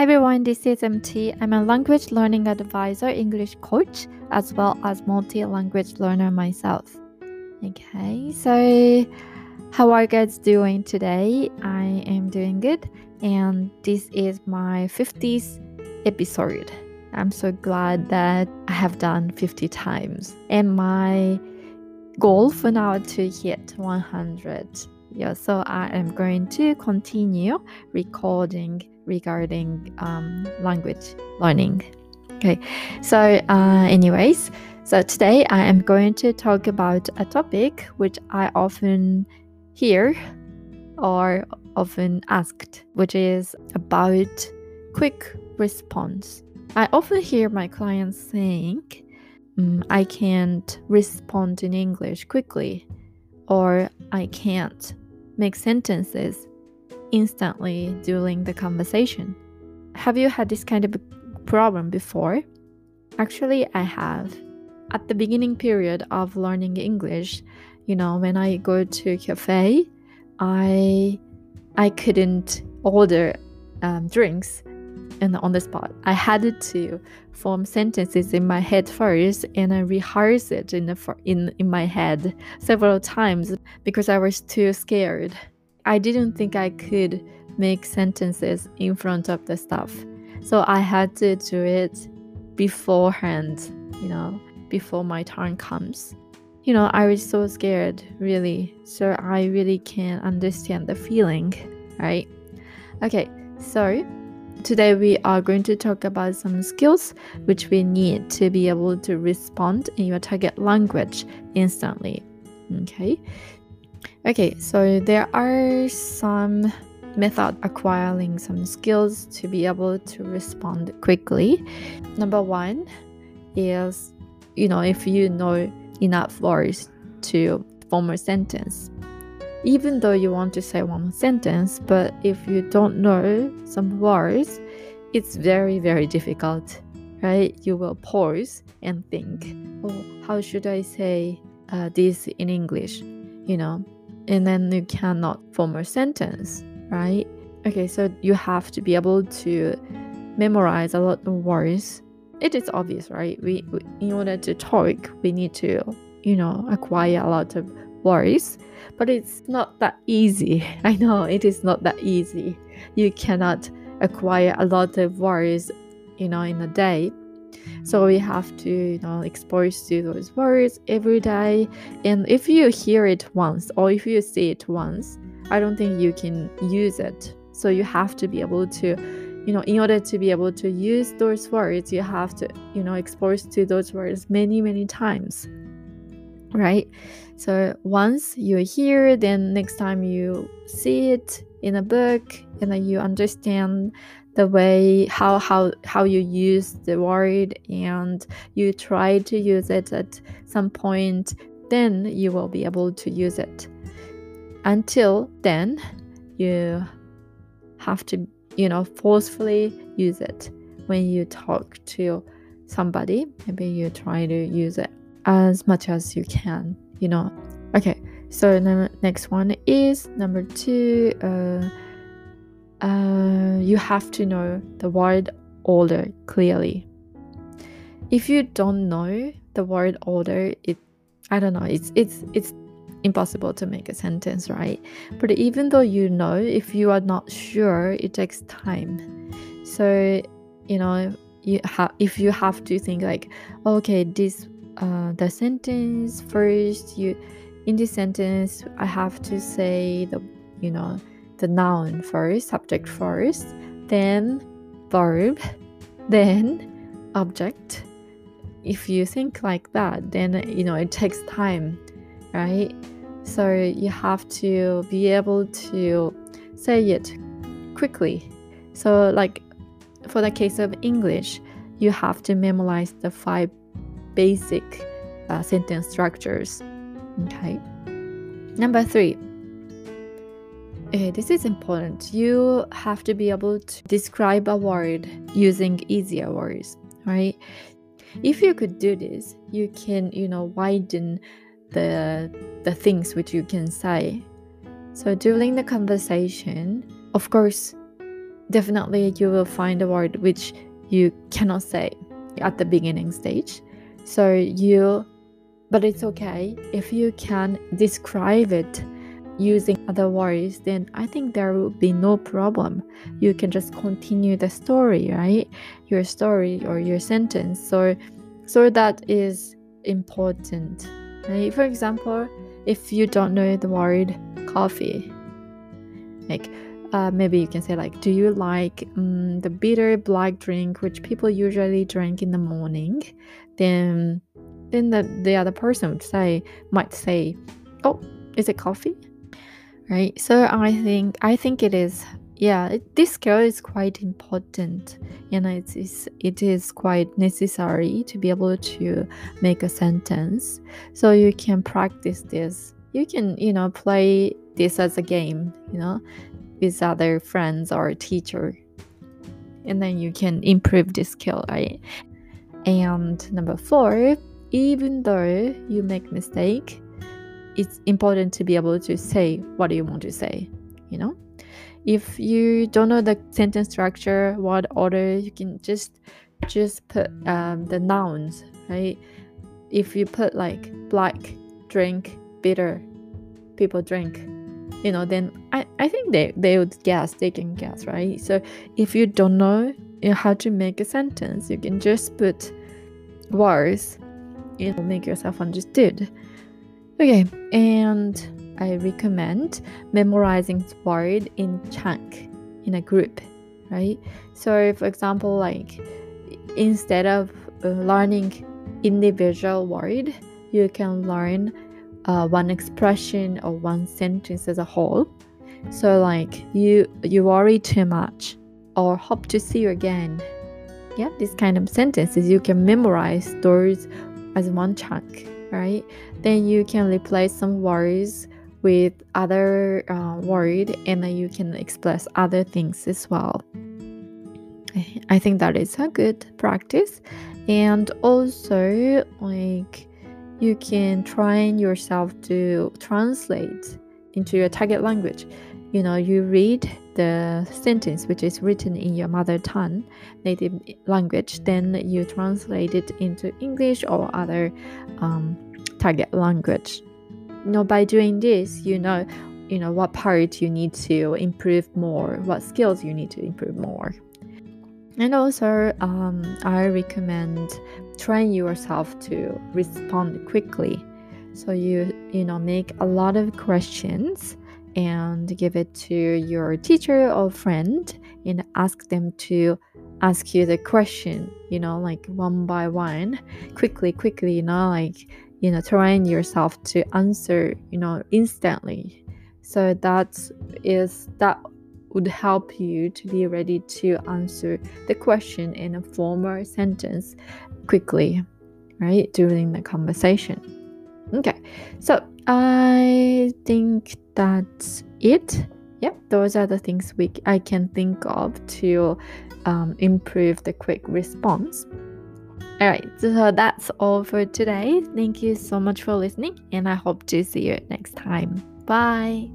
Hi everyone, this is MT. I'm a language learning advisor, English coach, as well as multi language learner myself. Okay, so how are you guys doing today? I am doing good, and this is my 50th episode. I'm so glad that I have done 50 times, and my goal for now to hit 100. Yeah, so I am going to continue recording regarding um, language learning. Okay, so, uh, anyways, so today I am going to talk about a topic which I often hear or often asked, which is about quick response. I often hear my clients saying, mm, I can't respond in English quickly, or I can't make sentences instantly during the conversation. Have you had this kind of problem before? Actually, I have. At the beginning period of learning English, you know, when I go to cafe, I I couldn't order um, drinks and on the spot. I had to form sentences in my head first and I rehearse it in, the, in, in my head several times because I was too scared. I didn't think I could make sentences in front of the staff. So I had to do it beforehand, you know, before my turn comes. You know, I was so scared, really. So I really can understand the feeling, right? Okay, so Today, we are going to talk about some skills which we need to be able to respond in your target language instantly. Okay. Okay, so there are some method acquiring some skills to be able to respond quickly. Number one is, you know, if you know enough words to form a sentence even though you want to say one sentence, but if you don't know some words, it's very, very difficult, right? You will pause and think, oh, how should I say uh, this in English? You know, and then you cannot form a sentence, right? Okay, so you have to be able to memorize a lot of words. It is obvious, right? We, we in order to talk, we need to, you know, acquire a lot of words, but it's not that easy. I know it is not that easy. You cannot acquire a lot of words, you know, in a day. So we have to, you know, expose to those words every day. And if you hear it once or if you see it once, I don't think you can use it. So you have to be able to, you know, in order to be able to use those words, you have to, you know, expose to those words many, many times right? So once you hear, then next time you see it in a book, and then you understand the way how how how you use the word, and you try to use it at some point, then you will be able to use it. Until then, you have to you know forcefully use it when you talk to somebody. Maybe you try to use it as much as you can, you know. Okay, so the next one is number two. Uh, uh, you have to know the word order clearly. If you don't know the word order, it I don't know. It's it's it's impossible to make a sentence, right? But even though you know, if you are not sure, it takes time. So you know, you have if you have to think like, okay, this uh, the sentence first you in this sentence i have to say the you know the noun first subject first then verb then object if you think like that then you know it takes time right so you have to be able to say it quickly so like for the case of english you have to memorize the five basic uh, sentence structures. Okay. Number three. Okay, this is important. You have to be able to describe a word using easier words, right? If you could do this, you can, you know, widen the the things which you can say. So during the conversation, of course, definitely you will find a word which you cannot say at the beginning stage. So you, but it's okay if you can describe it using other words, then I think there will be no problem. You can just continue the story, right? Your story or your sentence. So, so that is important. Right? For example, if you don't know the word coffee, like uh, maybe you can say like, do you like um, the bitter black drink which people usually drink in the morning? Then, then the, the other person would say might say, oh, is it coffee? Right. So I think I think it is. Yeah, it, this skill is quite important, and it is it is quite necessary to be able to make a sentence. So you can practice this. You can you know play this as a game. You know, with other friends or teacher and then you can improve this skill right and number four even though you make mistake it's important to be able to say what you want to say you know? If you don't know the sentence structure what order you can just just put um, the nouns right? If you put like black drink bitter people drink you know then i, I think they, they would guess they can guess right? So if you don't know, know how to make a sentence you can just put words you know make yourself understood okay and i recommend memorizing word in chunk in a group right so for example like instead of uh, learning individual word you can learn uh, one expression or one sentence as a whole. So like you you worry too much or hope to see you again. Yeah, this kind of sentences you can memorize those as one chunk, right? Then you can replace some words with other uh, word and then you can express other things as well. I think that is a good practice and also like you can train yourself to translate into your target language. You know, you read the sentence which is written in your mother tongue, native language, then you translate it into English or other um, target language. You know, by doing this, you know, you know what part you need to improve more, what skills you need to improve more. And also, um, I recommend train yourself to respond quickly. So you you know make a lot of questions and give it to your teacher or friend and ask them to ask you the question, you know, like one by one, quickly, quickly, you know, like you know, train yourself to answer, you know, instantly. So that is that would help you to be ready to answer the question in a formal sentence quickly, right, during the conversation. Okay, so I think that's it. Yep, those are the things we I can think of to um, improve the quick response. All right, so that's all for today. Thank you so much for listening, and I hope to see you next time. Bye.